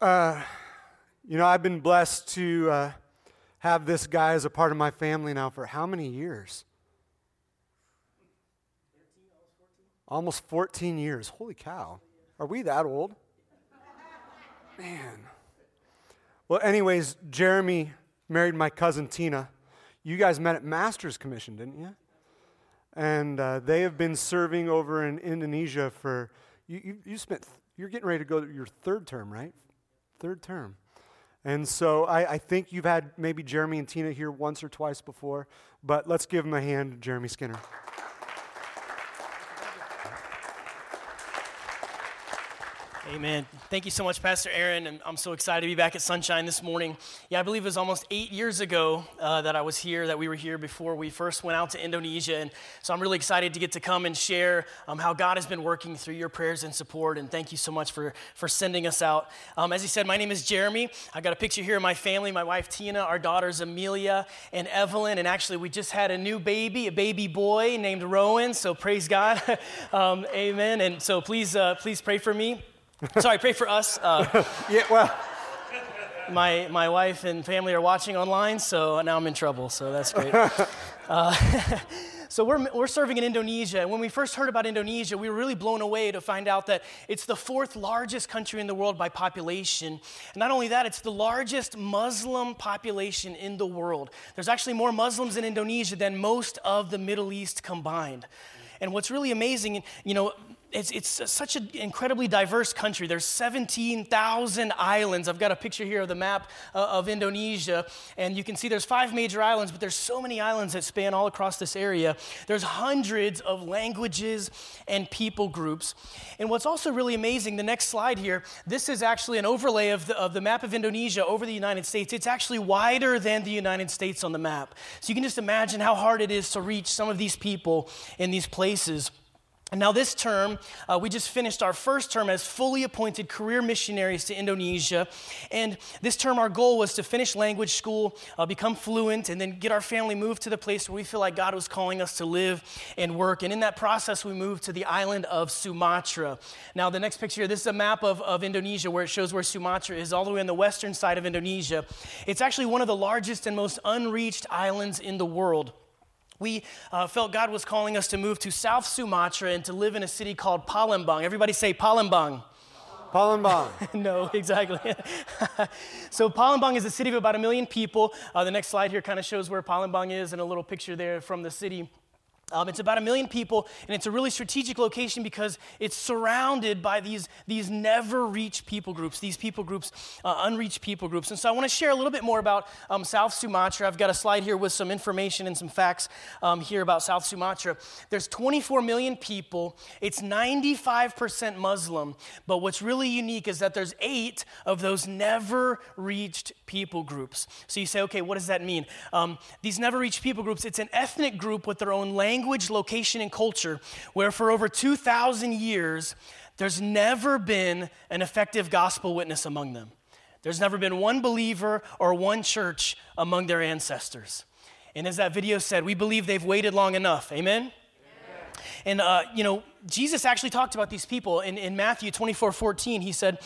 Uh, you know, I've been blessed to uh, have this guy as a part of my family now for how many years? Almost 14 years. Holy cow. Are we that old? Man. Well, anyways, Jeremy married my cousin Tina. You guys met at Master's Commission, didn't you? And uh, they have been serving over in Indonesia for, you, you, you spent, you're getting ready to go to your third term, right? Third term. And so I, I, think you've had maybe Jeremy and Tina here once or twice before, but let's give them a hand, Jeremy Skinner. Amen. Thank you so much, Pastor Aaron. And I'm so excited to be back at Sunshine this morning. Yeah, I believe it was almost eight years ago uh, that I was here, that we were here before we first went out to Indonesia. And so I'm really excited to get to come and share um, how God has been working through your prayers and support. And thank you so much for, for sending us out. Um, as he said, my name is Jeremy. I got a picture here of my family, my wife Tina, our daughters Amelia and Evelyn. And actually, we just had a new baby, a baby boy named Rowan. So praise God. um, amen. And so please, uh, please pray for me. Sorry, pray for us. Uh, yeah, well. My, my wife and family are watching online, so now I'm in trouble, so that's great. Uh, so we're, we're serving in Indonesia. And when we first heard about Indonesia, we were really blown away to find out that it's the fourth largest country in the world by population. And not only that, it's the largest Muslim population in the world. There's actually more Muslims in Indonesia than most of the Middle East combined. And what's really amazing, you know, it's, it's such an incredibly diverse country. There's 17,000 islands. I've got a picture here of the map uh, of Indonesia, and you can see there's five major islands, but there's so many islands that span all across this area. There's hundreds of languages and people groups. And what's also really amazing, the next slide here, this is actually an overlay of the, of the map of Indonesia over the United States. It's actually wider than the United States on the map. So you can just imagine how hard it is to reach some of these people in these places. And now, this term, uh, we just finished our first term as fully appointed career missionaries to Indonesia. And this term, our goal was to finish language school, uh, become fluent, and then get our family moved to the place where we feel like God was calling us to live and work. And in that process, we moved to the island of Sumatra. Now, the next picture here, this is a map of, of Indonesia where it shows where Sumatra is, all the way on the western side of Indonesia. It's actually one of the largest and most unreached islands in the world we uh, felt God was calling us to move to South Sumatra and to live in a city called Palembang. Everybody say Palembang. Palembang. no, exactly. so Palembang is a city of about a million people. Uh, the next slide here kind of shows where Palembang is and a little picture there from the city. Um, it's about a million people, and it's a really strategic location because it's surrounded by these, these never reached people groups, these people groups, uh, unreached people groups. And so I want to share a little bit more about um, South Sumatra. I've got a slide here with some information and some facts um, here about South Sumatra. There's 24 million people, it's 95% Muslim, but what's really unique is that there's eight of those never reached people groups. So you say, okay, what does that mean? Um, these never reached people groups, it's an ethnic group with their own language language, location, and culture where for over 2,000 years, there's never been an effective gospel witness among them. There's never been one believer or one church among their ancestors. And as that video said, we believe they've waited long enough. Amen? And, uh, you know, Jesus actually talked about these people in, in Matthew 24 14. He said,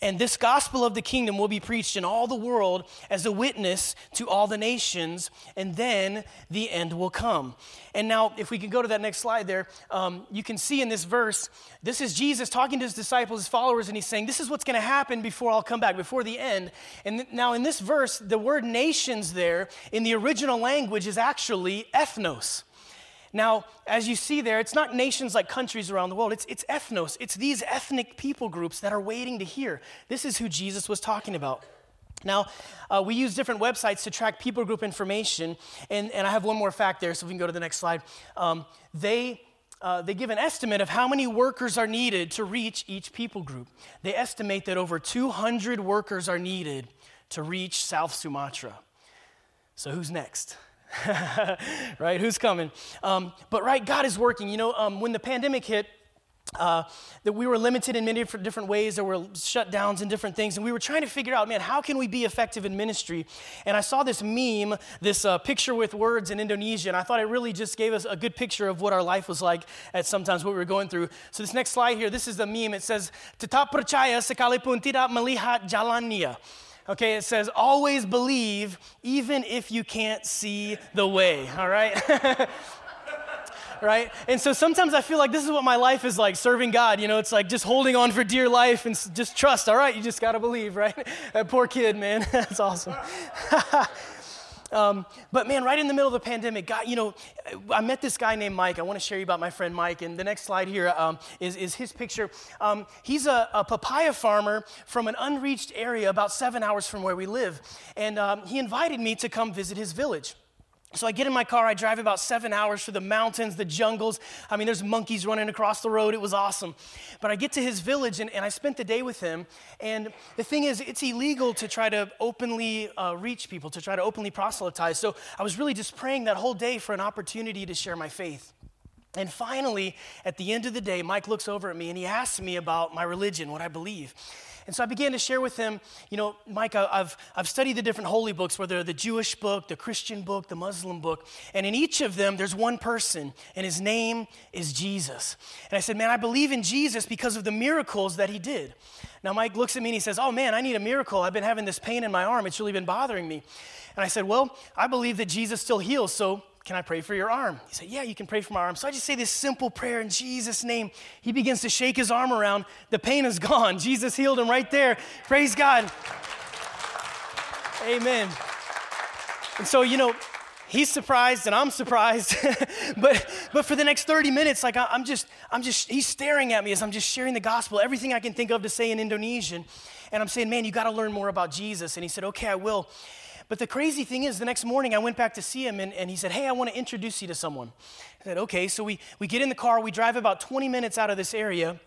And this gospel of the kingdom will be preached in all the world as a witness to all the nations, and then the end will come. And now, if we can go to that next slide there, um, you can see in this verse, this is Jesus talking to his disciples, his followers, and he's saying, This is what's going to happen before I'll come back, before the end. And th- now, in this verse, the word nations there in the original language is actually ethnos. Now, as you see there, it's not nations like countries around the world, it's, it's ethnos. It's these ethnic people groups that are waiting to hear. This is who Jesus was talking about. Now, uh, we use different websites to track people group information, and, and I have one more fact there, so we can go to the next slide. Um, they, uh, they give an estimate of how many workers are needed to reach each people group. They estimate that over 200 workers are needed to reach South Sumatra. So, who's next? right? Who's coming? Um, but right, God is working. You know, um, when the pandemic hit, uh, that we were limited in many different ways. There were shutdowns and different things. And we were trying to figure out, man, how can we be effective in ministry? And I saw this meme, this uh, picture with words in Indonesia, and I thought it really just gave us a good picture of what our life was like at sometimes what we were going through. So this next slide here, this is the meme. It says, Tetap percaya sekalipun tidak melihat jalannya. Okay, it says, always believe even if you can't see the way, all right? right? And so sometimes I feel like this is what my life is like serving God. You know, it's like just holding on for dear life and just trust. All right, you just got to believe, right? That poor kid, man. That's awesome. Um, but man, right in the middle of the pandemic, God, you know, I met this guy named Mike. I want to share you about my friend Mike. And the next slide here um, is is, his picture. Um, he's a, a, papaya farmer from an unreached area about seven hours from where we live. And um, he invited me to come visit his village. So I get in my car, I drive about seven hours through the mountains, the jungles. I mean, there's monkeys running across the road. It was awesome. But I get to his village and, and I spent the day with him. And the thing is, it's illegal to try to openly uh, reach people, to try to openly proselytize. So I was really just praying that whole day for an opportunity to share my faith. And finally, at the end of the day, Mike looks over at me and he asks me about my religion, what I believe. And so I began to share with him, you know, Mike, I've, I've studied the different holy books, whether the Jewish book, the Christian book, the Muslim book. And in each of them, there's one person, and his name is Jesus. And I said, man, I believe in Jesus because of the miracles that he did. Now, Mike looks at me and he says, Oh man, I need a miracle. I've been having this pain in my arm. It's really been bothering me. And I said, Well, I believe that Jesus still heals. So can I pray for your arm? He said, Yeah, you can pray for my arm. So I just say this simple prayer in Jesus' name. He begins to shake his arm around. The pain is gone. Jesus healed him right there. Praise God. Amen. And so, you know, he's surprised and I'm surprised. but but for the next 30 minutes, like I'm just, I'm just, he's staring at me as I'm just sharing the gospel, everything I can think of to say in Indonesian. And I'm saying, man, you got to learn more about Jesus. And he said, okay, I will. But the crazy thing is, the next morning I went back to see him and, and he said, Hey, I want to introduce you to someone. I said, Okay. So we, we get in the car, we drive about 20 minutes out of this area,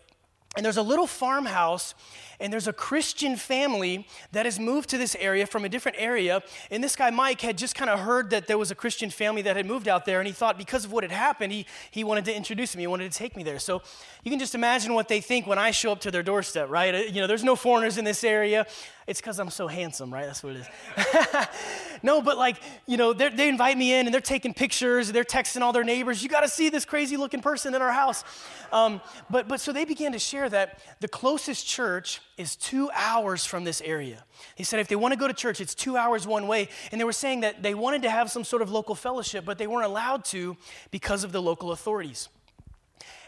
and there's a little farmhouse and there's a Christian family that has moved to this area from a different area. And this guy, Mike, had just kind of heard that there was a Christian family that had moved out there. And he thought because of what had happened, he, he wanted to introduce me. He wanted to take me there. So you can just imagine what they think when I show up to their doorstep, right? You know, there's no foreigners in this area. It's because I'm so handsome, right? That's what it is. no, but like, you know, they invite me in and they're taking pictures. They're texting all their neighbors. You got to see this crazy looking person in our house. Um, but, but so they began to share that the closest church is two hours from this area. He said if they want to go to church, it's two hours one way. And they were saying that they wanted to have some sort of local fellowship, but they weren't allowed to because of the local authorities.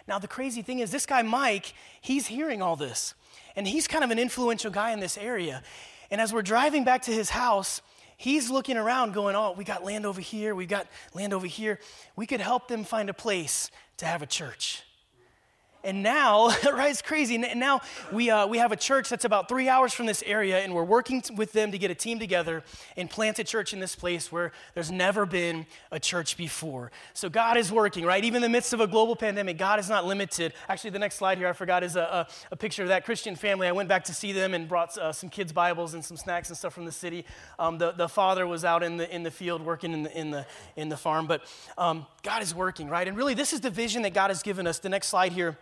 Now, the crazy thing is, this guy, Mike, he's hearing all this. And he's kind of an influential guy in this area. And as we're driving back to his house, he's looking around going, Oh, we got land over here, We've got land over here. We could help them find a place to have a church. And now, right, it's crazy. And now we, uh, we have a church that's about three hours from this area, and we're working t- with them to get a team together and plant a church in this place where there's never been a church before. So God is working, right? Even in the midst of a global pandemic, God is not limited. Actually, the next slide here, I forgot, is a, a, a picture of that Christian family. I went back to see them and brought uh, some kids' Bibles and some snacks and stuff from the city. Um, the, the father was out in the, in the field working in the, in the, in the farm. But um, God is working, right? And really, this is the vision that God has given us. The next slide here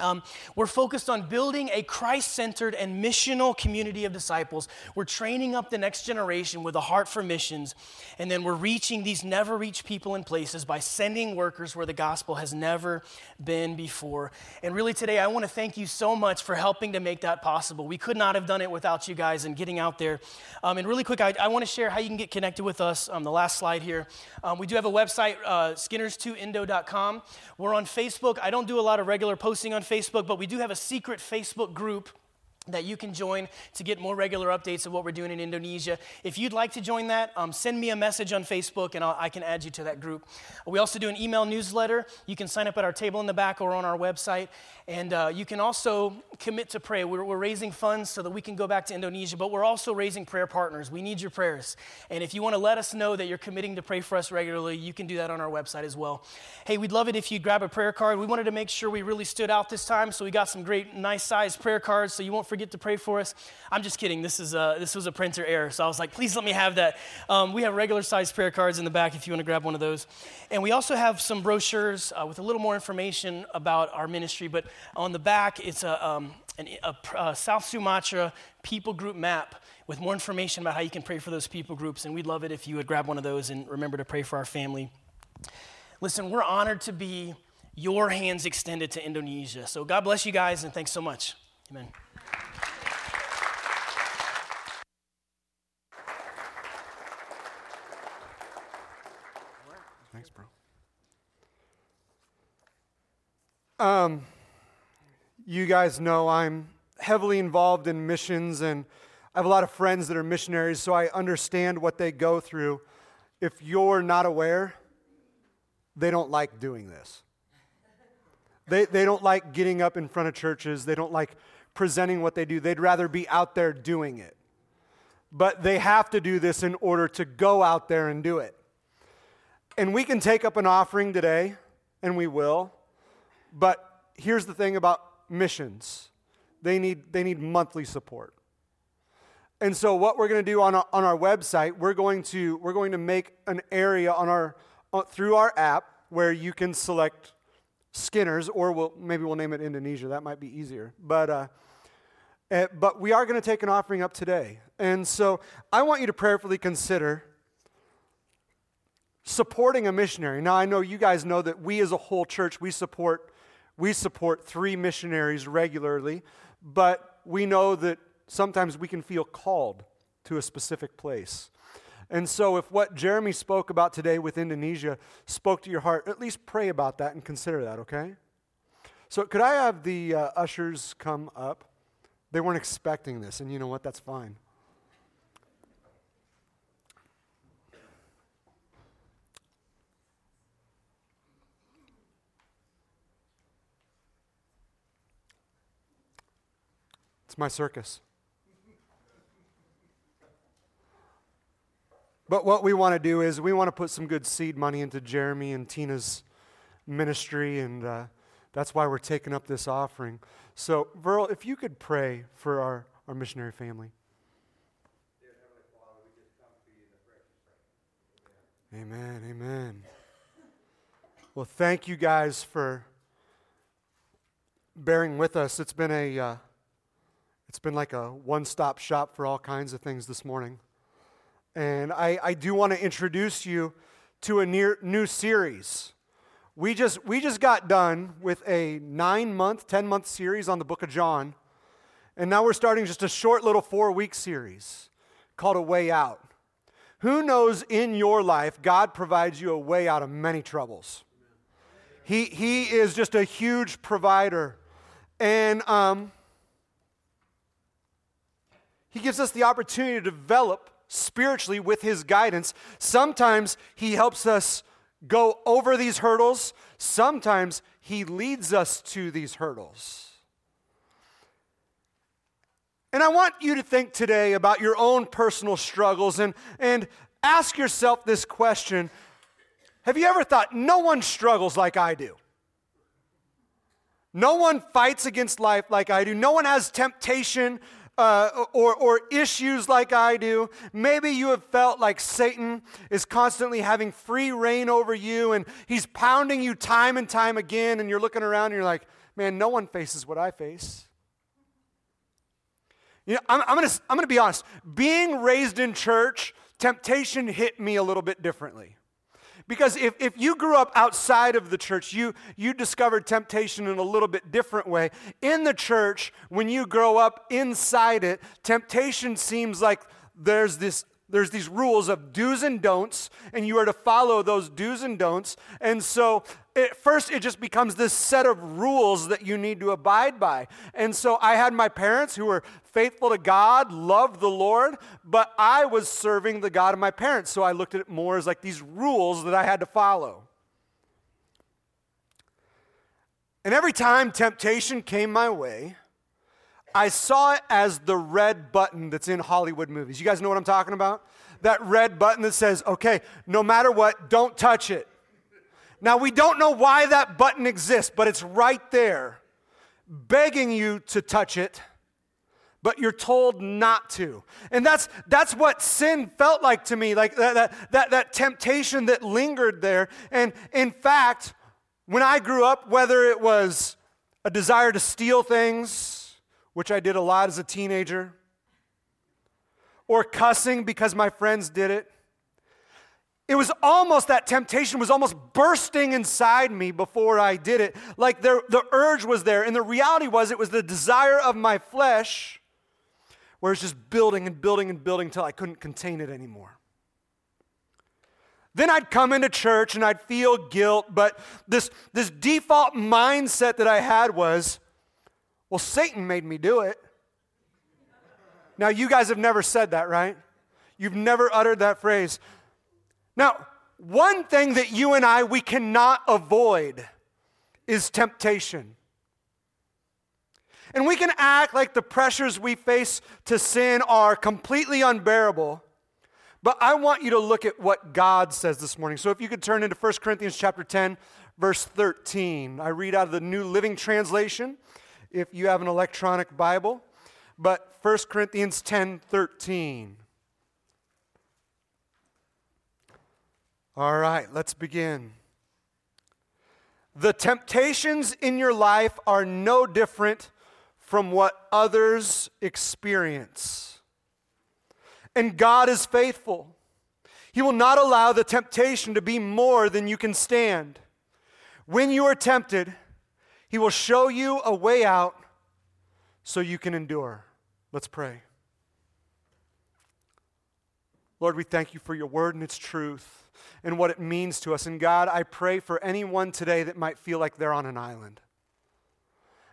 um, we're focused on building a Christ centered and missional community of disciples. We're training up the next generation with a heart for missions. And then we're reaching these never reached people and places by sending workers where the gospel has never been before. And really, today, I want to thank you so much for helping to make that possible. We could not have done it without you guys and getting out there. Um, and really quick, I, I, want to share how you can get connected with us. Um, the last slide here. Um, we do have a website, uh, skinners2indo.com. We're on Facebook. I don't do a lot of regular posting on Facebook, but we do have a secret Facebook group that you can join to get more regular updates of what we're doing in Indonesia. If you'd like to join that, um, send me a message on Facebook and I'll, i can add you to that group. We also do an email newsletter. You can sign up at our table in the back or on our website. And uh, you can also commit to pray. We're, we're, raising funds so that we can go back to Indonesia, but we're also raising prayer partners. We need your prayers. And if you want to let us know that you're committing to pray for us regularly, you can do that on our website as well. Hey, we'd love it if you'd grab a prayer card. We wanted to make sure we really stood out this time, so we got some great, nice sized prayer cards so you won't forget to pray for us. I'm just kidding. This, is a, this was a printer error. So I was like, please let me have that. Um, we have regular sized prayer cards in the back if you want to grab one of those. And we also have some brochures uh, with a little more information about our ministry. But on the back, it's a, um, an, a, a South Sumatra people group map with more information about how you can pray for those people groups. And we'd love it if you would grab one of those and remember to pray for our family. Listen, we're honored to be your hands extended to Indonesia. So God bless you guys and thanks so much. Amen. Thanks, bro. Um, you guys know I'm heavily involved in missions, and I have a lot of friends that are missionaries, so I understand what they go through. If you're not aware, they don't like doing this. They, they don't like getting up in front of churches. They don't like presenting what they do. They'd rather be out there doing it. But they have to do this in order to go out there and do it. And we can take up an offering today, and we will. But here's the thing about missions they need, they need monthly support. And so, what we're going to do on our, on our website, we're going to, we're going to make an area on our, uh, through our app where you can select Skinner's, or we'll, maybe we'll name it Indonesia. That might be easier. But, uh, uh, but we are going to take an offering up today. And so I want you to prayerfully consider supporting a missionary. Now, I know you guys know that we as a whole church, we support, we support three missionaries regularly, but we know that sometimes we can feel called to a specific place. And so, if what Jeremy spoke about today with Indonesia spoke to your heart, at least pray about that and consider that, okay? So, could I have the uh, ushers come up? They weren't expecting this, and you know what? That's fine. It's my circus. But what we want to do is we want to put some good seed money into Jeremy and Tina's ministry, and uh, that's why we're taking up this offering. So, Verl, if you could pray for our, our missionary family. Amen, amen. Well, thank you guys for bearing with us. It's been a, uh, it's been like a one-stop shop for all kinds of things this morning. And I, I do want to introduce you to a near, new series. We just, we just got done with a nine month, 10 month series on the book of John. And now we're starting just a short little four week series called A Way Out. Who knows in your life God provides you a way out of many troubles? He, he is just a huge provider. And um, He gives us the opportunity to develop spiritually with His guidance. Sometimes He helps us go over these hurdles, sometimes He leads us to these hurdles. And I want you to think today about your own personal struggles and, and ask yourself this question Have you ever thought, no one struggles like I do? No one fights against life like I do. No one has temptation uh, or, or issues like I do. Maybe you have felt like Satan is constantly having free reign over you and he's pounding you time and time again, and you're looking around and you're like, man, no one faces what I face. You know, I'm, I'm going to I'm going to be honest. Being raised in church, temptation hit me a little bit differently. Because if, if you grew up outside of the church, you, you discovered temptation in a little bit different way. In the church, when you grow up inside it, temptation seems like there's this there's these rules of do's and don'ts, and you are to follow those do's and don'ts. And so, at first, it just becomes this set of rules that you need to abide by. And so, I had my parents who were faithful to God, loved the Lord, but I was serving the God of my parents. So, I looked at it more as like these rules that I had to follow. And every time temptation came my way, I saw it as the red button that's in Hollywood movies. You guys know what I'm talking about? That red button that says, okay, no matter what, don't touch it. Now, we don't know why that button exists, but it's right there, begging you to touch it, but you're told not to. And that's, that's what sin felt like to me, like that, that, that, that temptation that lingered there. And in fact, when I grew up, whether it was a desire to steal things, which I did a lot as a teenager, or cussing because my friends did it, it was almost that temptation was almost bursting inside me before I did it. Like there, the urge was there. And the reality was, it was the desire of my flesh where it's just building and building and building until I couldn't contain it anymore. Then I'd come into church and I'd feel guilt, but this, this default mindset that I had was, well, Satan made me do it. Now, you guys have never said that, right? You've never uttered that phrase. Now, one thing that you and I, we cannot avoid is temptation. And we can act like the pressures we face to sin are completely unbearable. But I want you to look at what God says this morning. So if you could turn into 1 Corinthians chapter 10, verse 13. I read out of the New Living Translation if you have an electronic Bible. But 1 Corinthians 10, 13. All right, let's begin. The temptations in your life are no different from what others experience. And God is faithful. He will not allow the temptation to be more than you can stand. When you are tempted, He will show you a way out so you can endure. Let's pray. Lord, we thank you for your word and its truth and what it means to us. And God, I pray for anyone today that might feel like they're on an island.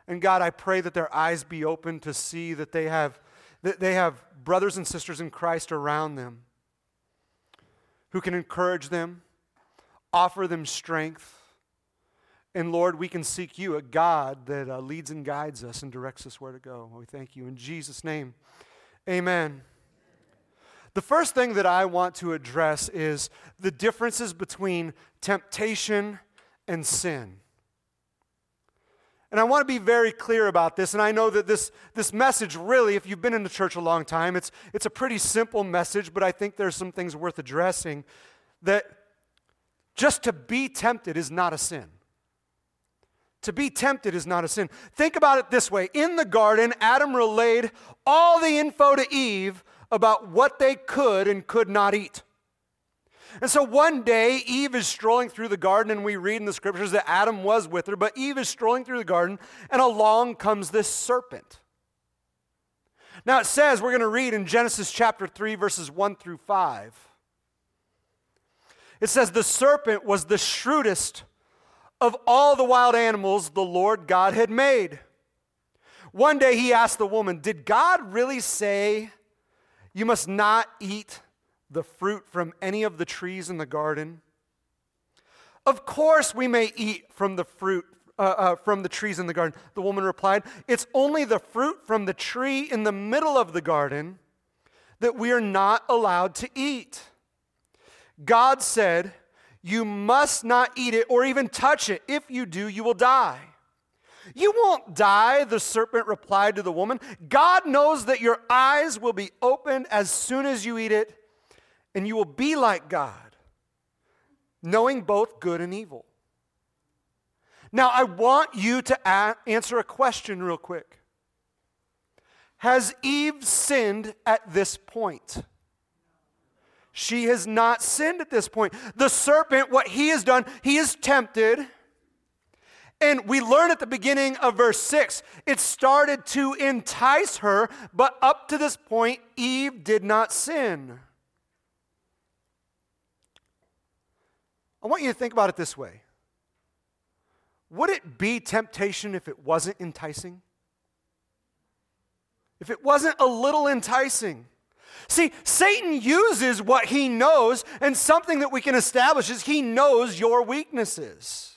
And God, I pray that their eyes be open to see that they have, that they have brothers and sisters in Christ around them who can encourage them, offer them strength. And Lord, we can seek you, a God that uh, leads and guides us and directs us where to go. We thank you. In Jesus' name, amen. The first thing that I want to address is the differences between temptation and sin. And I want to be very clear about this. And I know that this, this message, really, if you've been in the church a long time, it's, it's a pretty simple message, but I think there's some things worth addressing. That just to be tempted is not a sin. To be tempted is not a sin. Think about it this way In the garden, Adam relayed all the info to Eve about what they could and could not eat. And so one day, Eve is strolling through the garden, and we read in the scriptures that Adam was with her, but Eve is strolling through the garden, and along comes this serpent. Now it says, we're going to read in Genesis chapter 3, verses 1 through 5. It says, The serpent was the shrewdest of all the wild animals the Lord God had made. One day he asked the woman, Did God really say you must not eat the fruit from any of the trees in the garden? Of course, we may eat from the fruit uh, uh, from the trees in the garden. The woman replied, It's only the fruit from the tree in the middle of the garden that we are not allowed to eat. God said, You must not eat it or even touch it. If you do, you will die. You won't die, the serpent replied to the woman. God knows that your eyes will be opened as soon as you eat it, and you will be like God, knowing both good and evil. Now, I want you to a- answer a question real quick. Has Eve sinned at this point? She has not sinned at this point. The serpent, what he has done, he is tempted and we learn at the beginning of verse 6, it started to entice her, but up to this point, Eve did not sin. I want you to think about it this way Would it be temptation if it wasn't enticing? If it wasn't a little enticing? See, Satan uses what he knows, and something that we can establish is he knows your weaknesses.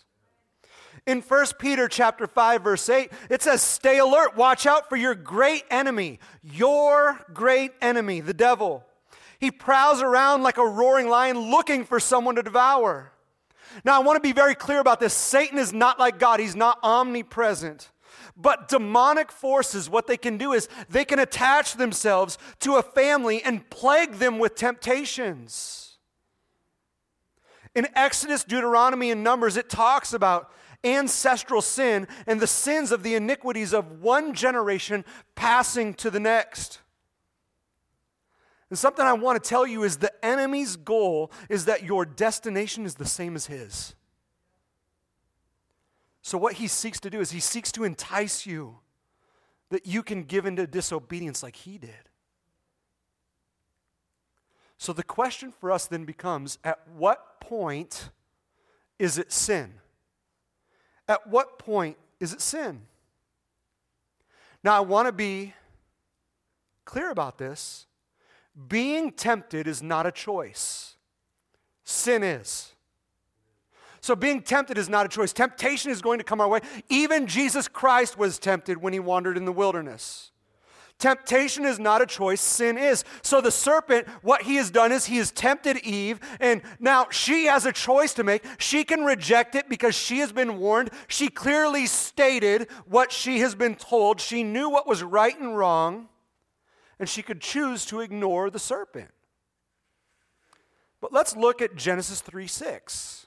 In 1 Peter chapter 5 verse 8, it says, "Stay alert, watch out for your great enemy, your great enemy, the devil. He prowls around like a roaring lion looking for someone to devour." Now, I want to be very clear about this. Satan is not like God. He's not omnipresent. But demonic forces, what they can do is they can attach themselves to a family and plague them with temptations. In Exodus, Deuteronomy, and Numbers, it talks about ancestral sin and the sins of the iniquities of one generation passing to the next. And something I want to tell you is the enemy's goal is that your destination is the same as his. So, what he seeks to do is he seeks to entice you that you can give into disobedience like he did. So, the question for us then becomes at what point is it sin? At what point is it sin? Now, I want to be clear about this. Being tempted is not a choice, sin is. So, being tempted is not a choice. Temptation is going to come our way. Even Jesus Christ was tempted when he wandered in the wilderness. Temptation is not a choice, sin is. So the serpent, what he has done is he has tempted Eve, and now she has a choice to make. She can reject it because she has been warned. She clearly stated what she has been told. She knew what was right and wrong, and she could choose to ignore the serpent. But let's look at Genesis 3 6.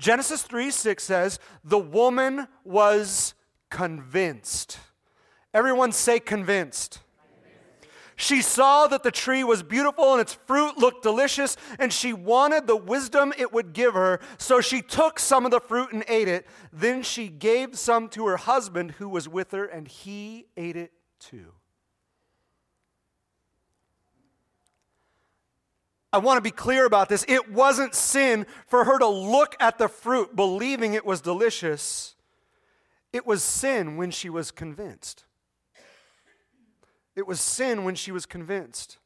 Genesis 3 6 says, The woman was convinced. Everyone say convinced. She saw that the tree was beautiful and its fruit looked delicious, and she wanted the wisdom it would give her. So she took some of the fruit and ate it. Then she gave some to her husband who was with her, and he ate it too. I want to be clear about this. It wasn't sin for her to look at the fruit believing it was delicious, it was sin when she was convinced. It was sin when she was convinced.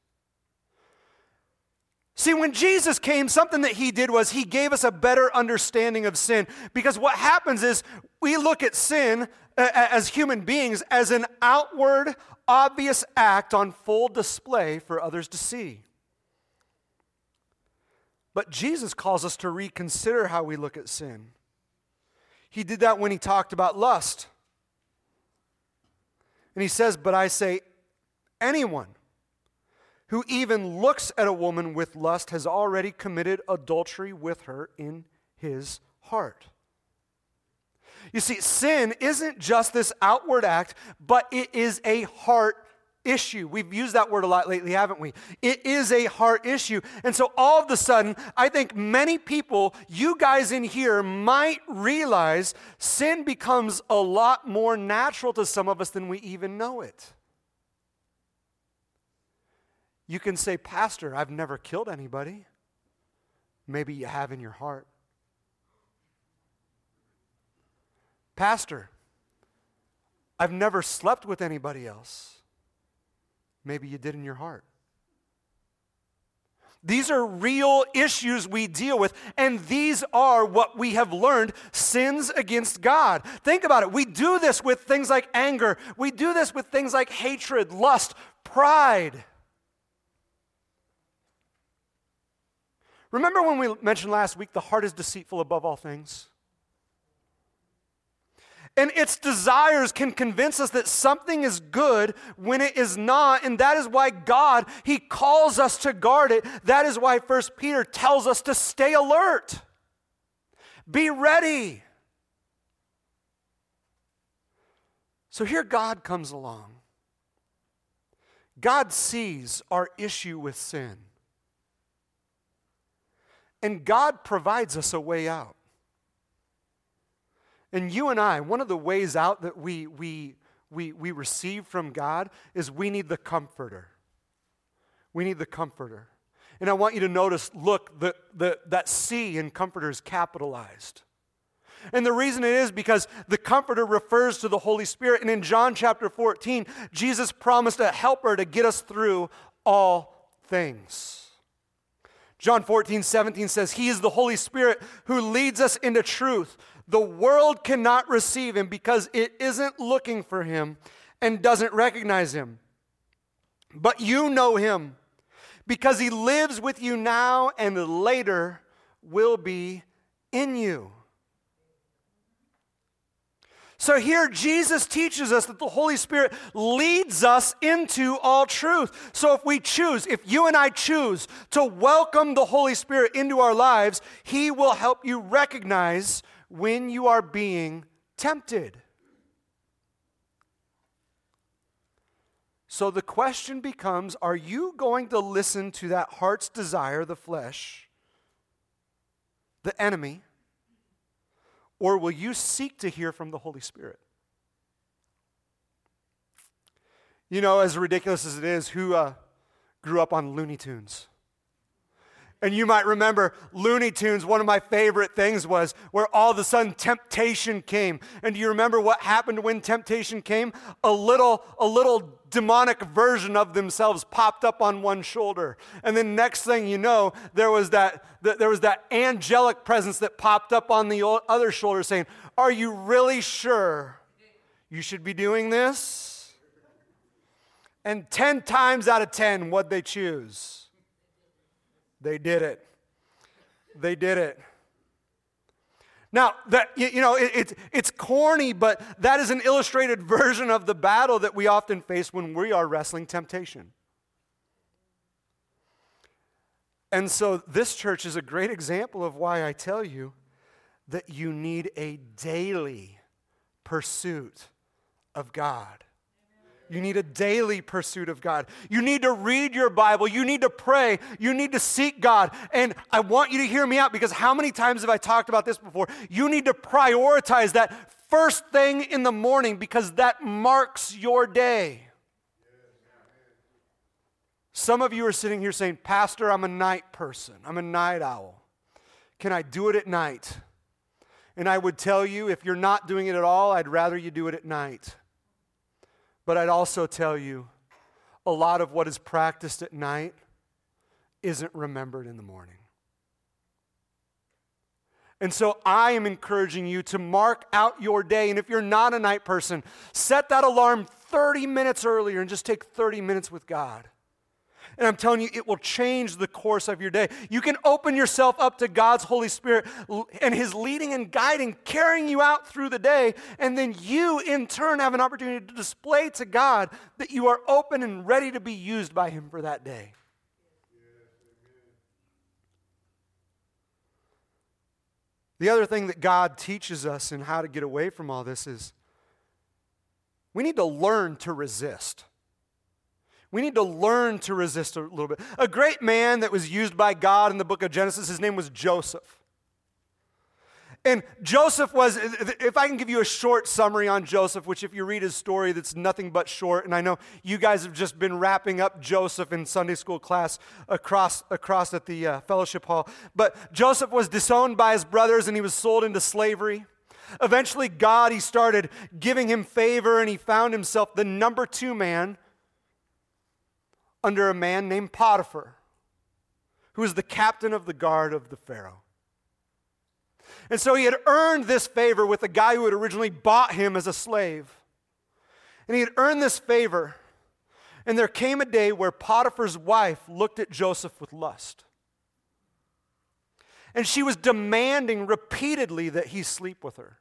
See, when Jesus came, something that he did was he gave us a better understanding of sin. Because what happens is we look at sin uh, as human beings as an outward, obvious act on full display for others to see. But Jesus calls us to reconsider how we look at sin. He did that when he talked about lust. And he says, But I say, anyone who even looks at a woman with lust has already committed adultery with her in his heart. You see, sin isn't just this outward act, but it is a heart issue. We've used that word a lot lately, haven't we? It is a heart issue. And so all of a sudden, I think many people, you guys in here, might realize sin becomes a lot more natural to some of us than we even know it. You can say, Pastor, I've never killed anybody. Maybe you have in your heart. Pastor, I've never slept with anybody else. Maybe you did in your heart. These are real issues we deal with, and these are what we have learned sins against God. Think about it. We do this with things like anger, we do this with things like hatred, lust, pride. Remember when we mentioned last week the heart is deceitful above all things? And its desires can convince us that something is good when it is not. And that is why God, He calls us to guard it. That is why First Peter tells us to stay alert, be ready. So here God comes along. God sees our issue with sin. And God provides us a way out. And you and I, one of the ways out that we, we, we, we receive from God is we need the comforter. We need the comforter. And I want you to notice look, the, the, that C in comforter is capitalized. And the reason it is because the Comforter refers to the Holy Spirit. And in John chapter 14, Jesus promised a helper to get us through all things. John 14, 17 says, He is the Holy Spirit who leads us into truth. The world cannot receive him because it isn't looking for him and doesn't recognize him. But you know him because he lives with you now and later will be in you. So here, Jesus teaches us that the Holy Spirit leads us into all truth. So if we choose, if you and I choose to welcome the Holy Spirit into our lives, He will help you recognize when you are being tempted. So the question becomes are you going to listen to that heart's desire, the flesh, the enemy? Or will you seek to hear from the Holy Spirit? You know, as ridiculous as it is, who uh, grew up on Looney Tunes? And you might remember Looney Tunes, one of my favorite things was where all of a sudden temptation came. And do you remember what happened when temptation came? A little, a little demonic version of themselves popped up on one shoulder. And then next thing you know, there was that, there was that angelic presence that popped up on the other shoulder saying, Are you really sure you should be doing this? And 10 times out of 10, what'd they choose? They did it. They did it. Now, that, you know, it, it, it's corny, but that is an illustrated version of the battle that we often face when we are wrestling temptation. And so, this church is a great example of why I tell you that you need a daily pursuit of God. You need a daily pursuit of God. You need to read your Bible. You need to pray. You need to seek God. And I want you to hear me out because how many times have I talked about this before? You need to prioritize that first thing in the morning because that marks your day. Some of you are sitting here saying, Pastor, I'm a night person, I'm a night owl. Can I do it at night? And I would tell you, if you're not doing it at all, I'd rather you do it at night. But I'd also tell you a lot of what is practiced at night isn't remembered in the morning. And so I am encouraging you to mark out your day. And if you're not a night person, set that alarm 30 minutes earlier and just take 30 minutes with God. And I'm telling you, it will change the course of your day. You can open yourself up to God's Holy Spirit and His leading and guiding, carrying you out through the day. And then you, in turn, have an opportunity to display to God that you are open and ready to be used by Him for that day. The other thing that God teaches us in how to get away from all this is we need to learn to resist. We need to learn to resist a little bit. A great man that was used by God in the book of Genesis, his name was Joseph. And Joseph was, if I can give you a short summary on Joseph, which if you read his story, that's nothing but short. And I know you guys have just been wrapping up Joseph in Sunday school class across, across at the uh, fellowship hall. But Joseph was disowned by his brothers and he was sold into slavery. Eventually, God, he started giving him favor and he found himself the number two man under a man named Potiphar, who was the captain of the guard of the Pharaoh. And so he had earned this favor with the guy who had originally bought him as a slave. And he had earned this favor. And there came a day where Potiphar's wife looked at Joseph with lust. And she was demanding repeatedly that he sleep with her.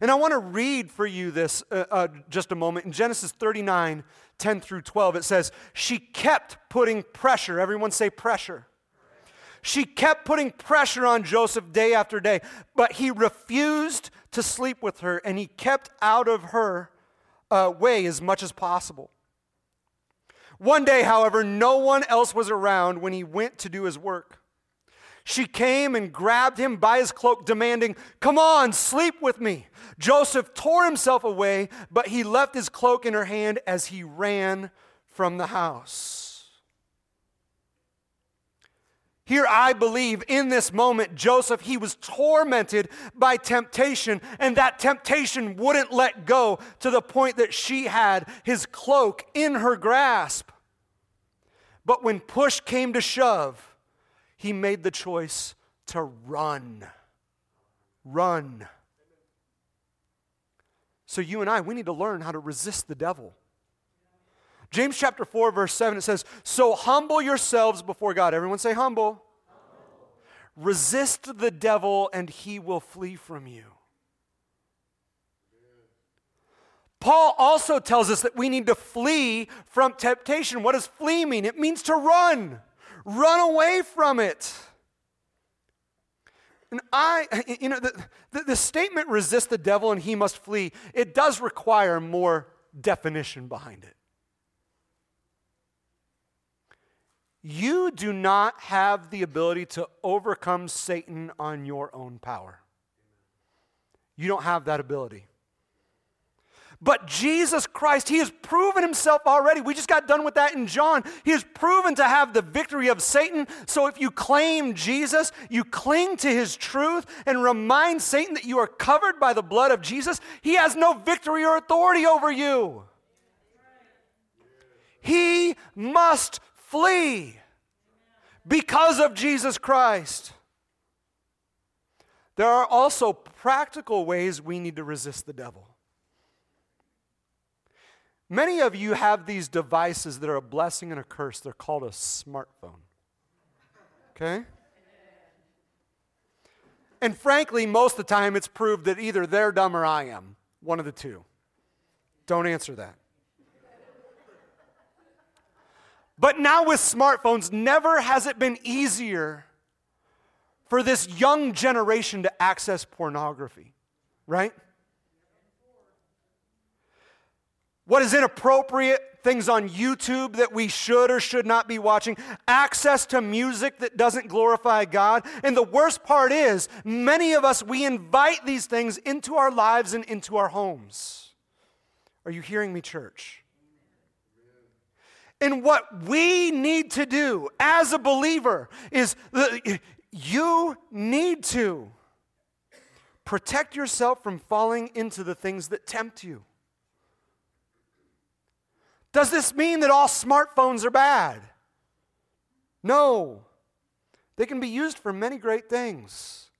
And I want to read for you this uh, uh, just a moment. In Genesis 39, 10 through 12, it says, She kept putting pressure. Everyone say pressure. She kept putting pressure on Joseph day after day, but he refused to sleep with her and he kept out of her uh, way as much as possible. One day, however, no one else was around when he went to do his work. She came and grabbed him by his cloak, demanding, Come on, sleep with me. Joseph tore himself away, but he left his cloak in her hand as he ran from the house. Here, I believe in this moment, Joseph, he was tormented by temptation, and that temptation wouldn't let go to the point that she had his cloak in her grasp. But when push came to shove, he made the choice to run. Run. So, you and I, we need to learn how to resist the devil. James chapter 4, verse 7, it says, So humble yourselves before God. Everyone say humble. humble. Resist the devil, and he will flee from you. Paul also tells us that we need to flee from temptation. What does flee mean? It means to run, run away from it. And I, you know, the, the, the, statement resist the devil and he must flee, it does require more definition behind it. You do not have the ability to overcome Satan on your own power. You don't have that ability. But Jesus Christ, He has proven Himself already. We just got done with that in John. He has proven to have the victory of Satan. So if you claim Jesus, you cling to His truth and remind Satan that you are covered by the blood of Jesus, He has no victory or authority over you. He must flee because of Jesus Christ. There are also practical ways we need to resist the devil. Many of you have these devices that are a blessing and a curse. They're called a smartphone. Okay? And frankly, most of the time it's proved that either they're dumb or I am. One of the two. Don't answer that. But now with smartphones, never has it been easier for this young generation to access pornography, right? What is inappropriate, things on YouTube that we should or should not be watching, access to music that doesn't glorify God. And the worst part is, many of us, we invite these things into our lives and into our homes. Are you hearing me, church? And what we need to do as a believer is the, you need to protect yourself from falling into the things that tempt you. Does this mean that all smartphones are bad? No. They can be used for many great things.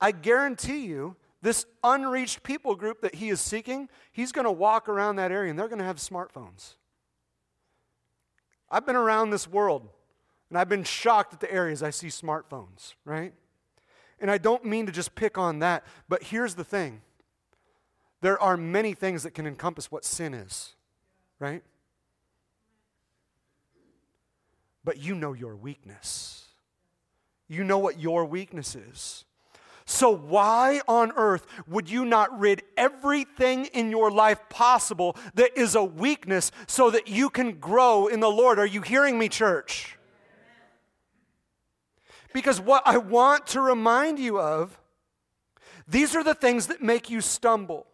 I guarantee you, this unreached people group that he is seeking, he's going to walk around that area and they're going to have smartphones. I've been around this world and I've been shocked at the areas I see smartphones, right? And I don't mean to just pick on that, but here's the thing there are many things that can encompass what sin is, right? But you know your weakness. You know what your weakness is. So, why on earth would you not rid everything in your life possible that is a weakness so that you can grow in the Lord? Are you hearing me, church? Because what I want to remind you of, these are the things that make you stumble.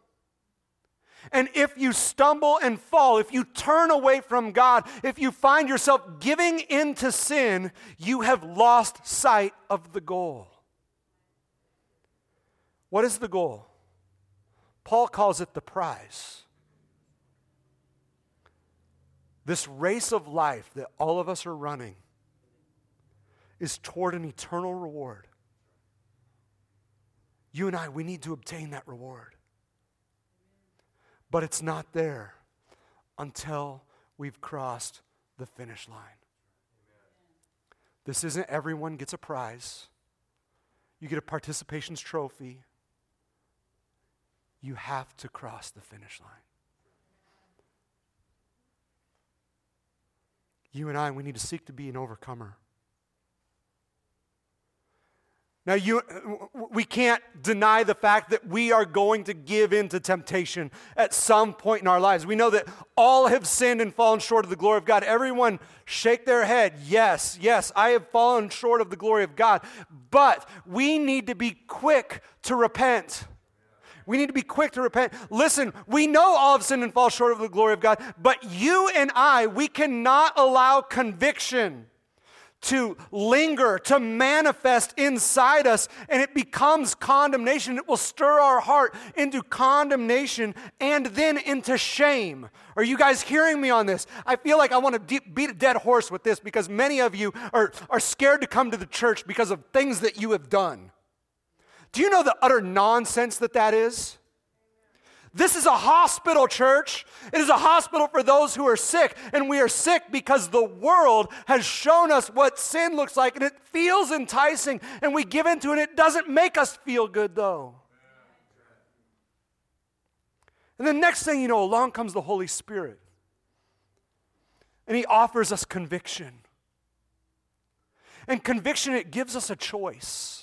And if you stumble and fall, if you turn away from God, if you find yourself giving in to sin, you have lost sight of the goal. What is the goal? Paul calls it the prize. This race of life that all of us are running is toward an eternal reward. You and I, we need to obtain that reward. But it's not there until we've crossed the finish line. This isn't everyone gets a prize. You get a participation's trophy you have to cross the finish line. You and I, we need to seek to be an overcomer. Now, you, we can't deny the fact that we are going to give in to temptation at some point in our lives. We know that all have sinned and fallen short of the glory of God. Everyone shake their head. Yes, yes, I have fallen short of the glory of God. But we need to be quick to repent. We need to be quick to repent. Listen, we know all have sinned and fall short of the glory of God, but you and I, we cannot allow conviction to linger, to manifest inside us, and it becomes condemnation. It will stir our heart into condemnation and then into shame. Are you guys hearing me on this? I feel like I want to beat a dead horse with this because many of you are, are scared to come to the church because of things that you have done. Do you know the utter nonsense that that is? This is a hospital, church. It is a hospital for those who are sick. And we are sick because the world has shown us what sin looks like and it feels enticing and we give into it. It doesn't make us feel good, though. And the next thing you know, along comes the Holy Spirit. And He offers us conviction. And conviction, it gives us a choice.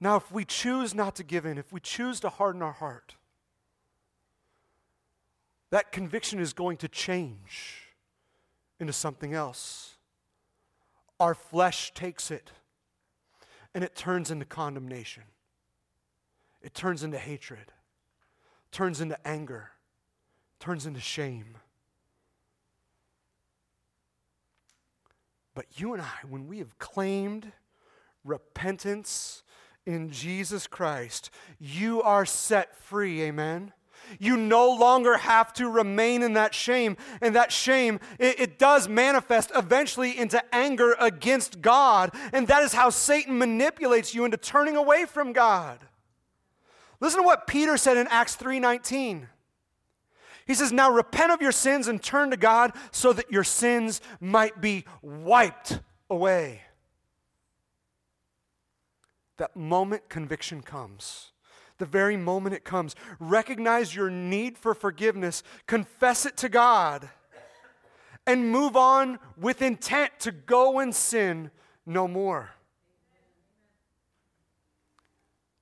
Now, if we choose not to give in, if we choose to harden our heart, that conviction is going to change into something else. Our flesh takes it and it turns into condemnation. It turns into hatred, turns into anger, turns into shame. But you and I, when we have claimed repentance in Jesus Christ, you are set free. Amen. You no longer have to remain in that shame. And that shame, it, it, does manifest eventually into anger against God. And that is how Satan manipulates you into turning away from God. Listen to what Peter said in Acts 3:19. He says, Now repent of your sins and turn to God so that your sins might be wiped away. That moment conviction comes the very moment it comes. Recognize your need for forgiveness, confess it to God, and move on with intent to go and sin no more.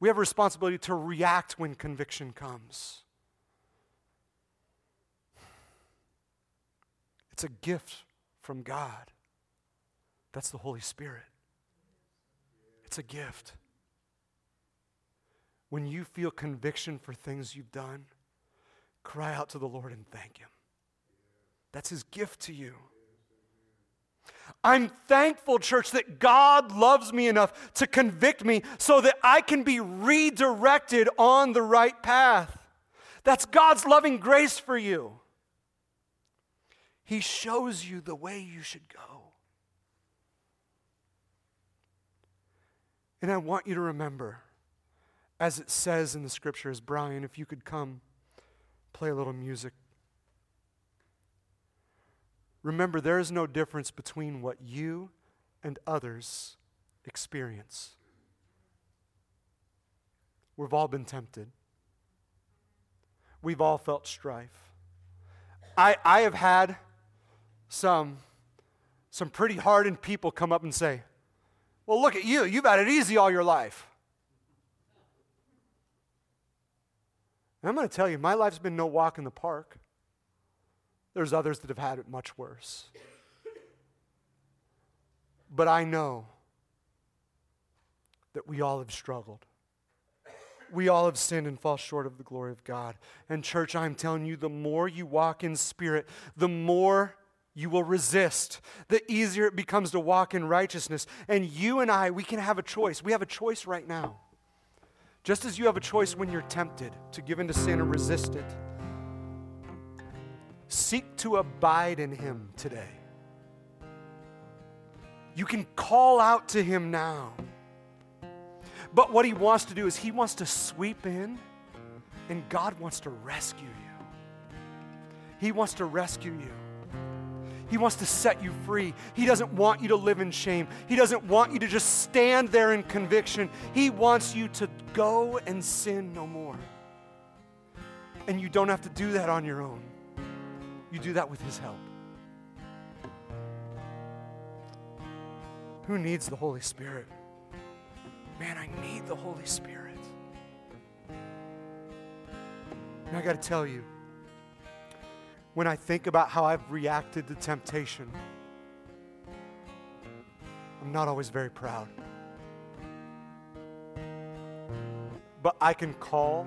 We have a responsibility to react when conviction comes. It's a gift from God. That's the Holy Spirit. It's a gift. When you feel conviction for things you've done, cry out to the Lord and thank Him. That's His gift to you. I'm thankful, church, that God loves me enough to convict me so that I can be redirected on the right path. That's God's loving grace for you. He shows you the way you should go. And I want you to remember as it says in the scriptures. Brian, if you could come play a little music. Remember, there is no difference between what you and others experience. We've all been tempted. We've all felt strife. I, I have had some, some pretty hardened people come up and say, Well, look at you. You've had it easy all your life. And I'm going to tell you, my life's been no walk in the park. There's others that have had it much worse. But I know that we all have struggled. We all have sinned and fall short of the glory of God. And, church, I'm telling you, the more you walk in spirit, the more you will resist, the easier it becomes to walk in righteousness. And you and I, we can have a choice. We have a choice right now. Just as you have a choice when you're tempted to give in to sin or resist it, seek to abide in Him today. You can call out to Him now. But what He wants to do is He wants to sweep in, and God wants to rescue you. He wants to rescue you. He wants to set you free. He doesn't want you to live in shame. He doesn't want you to just stand there in conviction. He wants you to go and sin no more. And you don't have to do that on your own, you do that with His help. Who needs the Holy Spirit? Man, I need the Holy Spirit. And I got to tell you, when I think about how I've reacted to temptation, I'm not always very proud. But I can call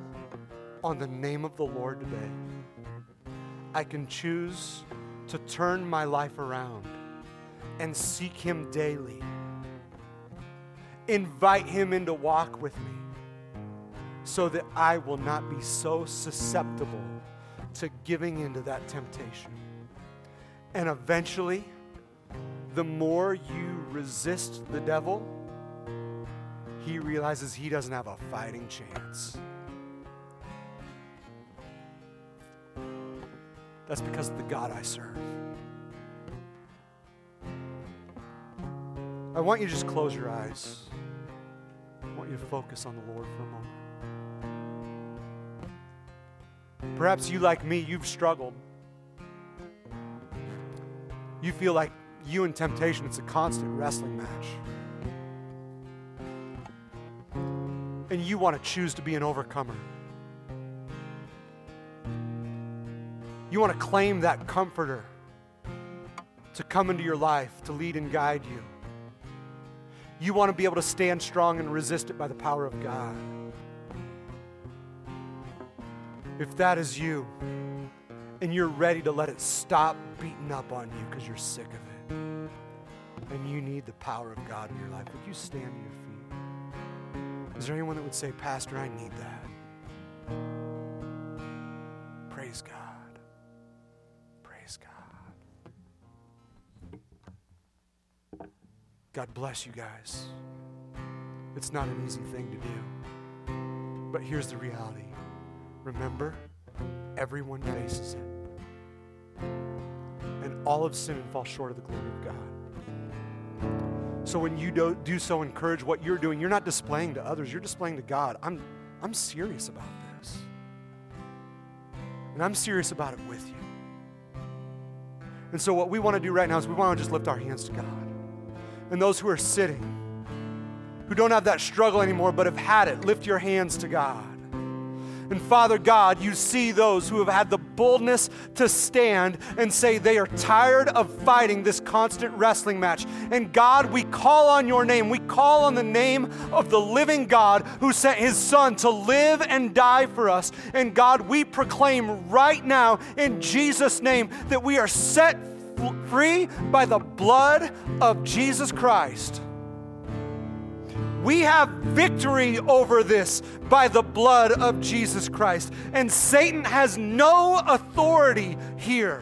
on the name of the Lord today. I can choose to turn my life around and seek Him daily. Invite Him in to walk with me so that I will not be so susceptible to giving into that temptation. And eventually, the more you resist the devil, he realizes he doesn't have a fighting chance. That's because of the God I serve. I want you to just close your eyes. I want you to focus on the Lord for a moment. Perhaps you, like me, you've struggled. You feel like you and temptation, it's a constant wrestling match. And you want to choose to be an overcomer. You want to claim that comforter to come into your life to lead and guide you. You want to be able to stand strong and resist it by the power of God. If that is you, and you're ready to let it stop beating up on you because you're sick of it, and you need the power of God in your life, would you stand to your feet? Is there anyone that would say, Pastor, I need that? Praise God. Praise God. God bless you guys. It's not an easy thing to do. But here's the reality remember, everyone faces it. And all of sin and fall short of the glory of God. So when you do, do so encourage what you're doing, you're not displaying to others, you're displaying to God. I'm, I'm serious about this. And I'm serious about it with you. And so, what we want to do right now is we want to just lift our hands to God. And those who are sitting, who don't have that struggle anymore but have had it, lift your hands to God. And Father God, you see those who have had the boldness to stand and say they are tired of fighting this constant wrestling match. And God, we call on your name. We call on the name of the living God who sent his Son to live and die for us. And God, we proclaim right now in Jesus' name that we are set free by the blood of Jesus Christ. We have victory over this by the blood of Jesus Christ. And Satan has no authority here.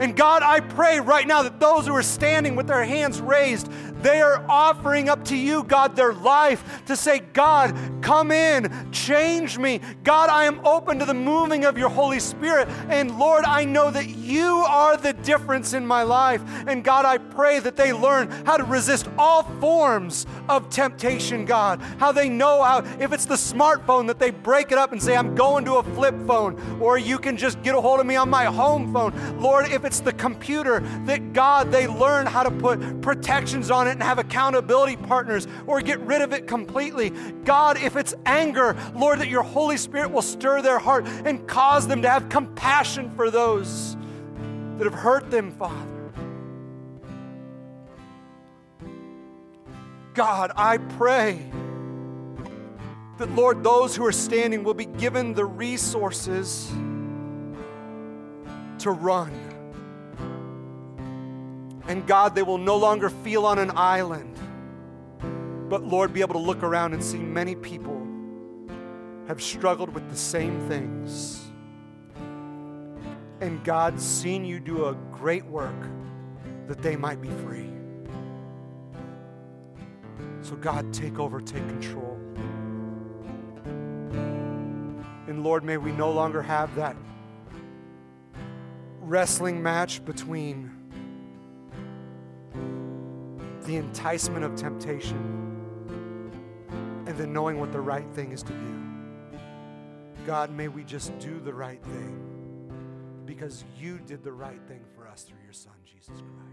And God, I pray right now that those who are standing with their hands raised, they are offering up to you, God, their life to say, God, come in, change me. God, I am open to the moving of your Holy Spirit. And Lord, I know that you are the difference in my life. And God, I pray that they learn how to resist all forms of temptation, God. How they know how, if it's the smartphone, that they break it up and say, I'm going to a flip phone, or you can just get a hold of me on my home phone. Lord, if it's the computer, that God, they learn how to put protections on it and have accountability partners or get rid of it completely. God, if it's anger, Lord, that your Holy Spirit will stir their heart and cause them to have compassion for those that have hurt them, Father. God, I pray that, Lord, those who are standing will be given the resources to run. And God, they will no longer feel on an island, but Lord, be able to look around and see many people have struggled with the same things. And God's seen you do a great work that they might be free. So, God, take over, take control. And Lord, may we no longer have that wrestling match between the enticement of temptation and then knowing what the right thing is to do. God, may we just do the right thing because you did the right thing for us through your Son, Jesus Christ.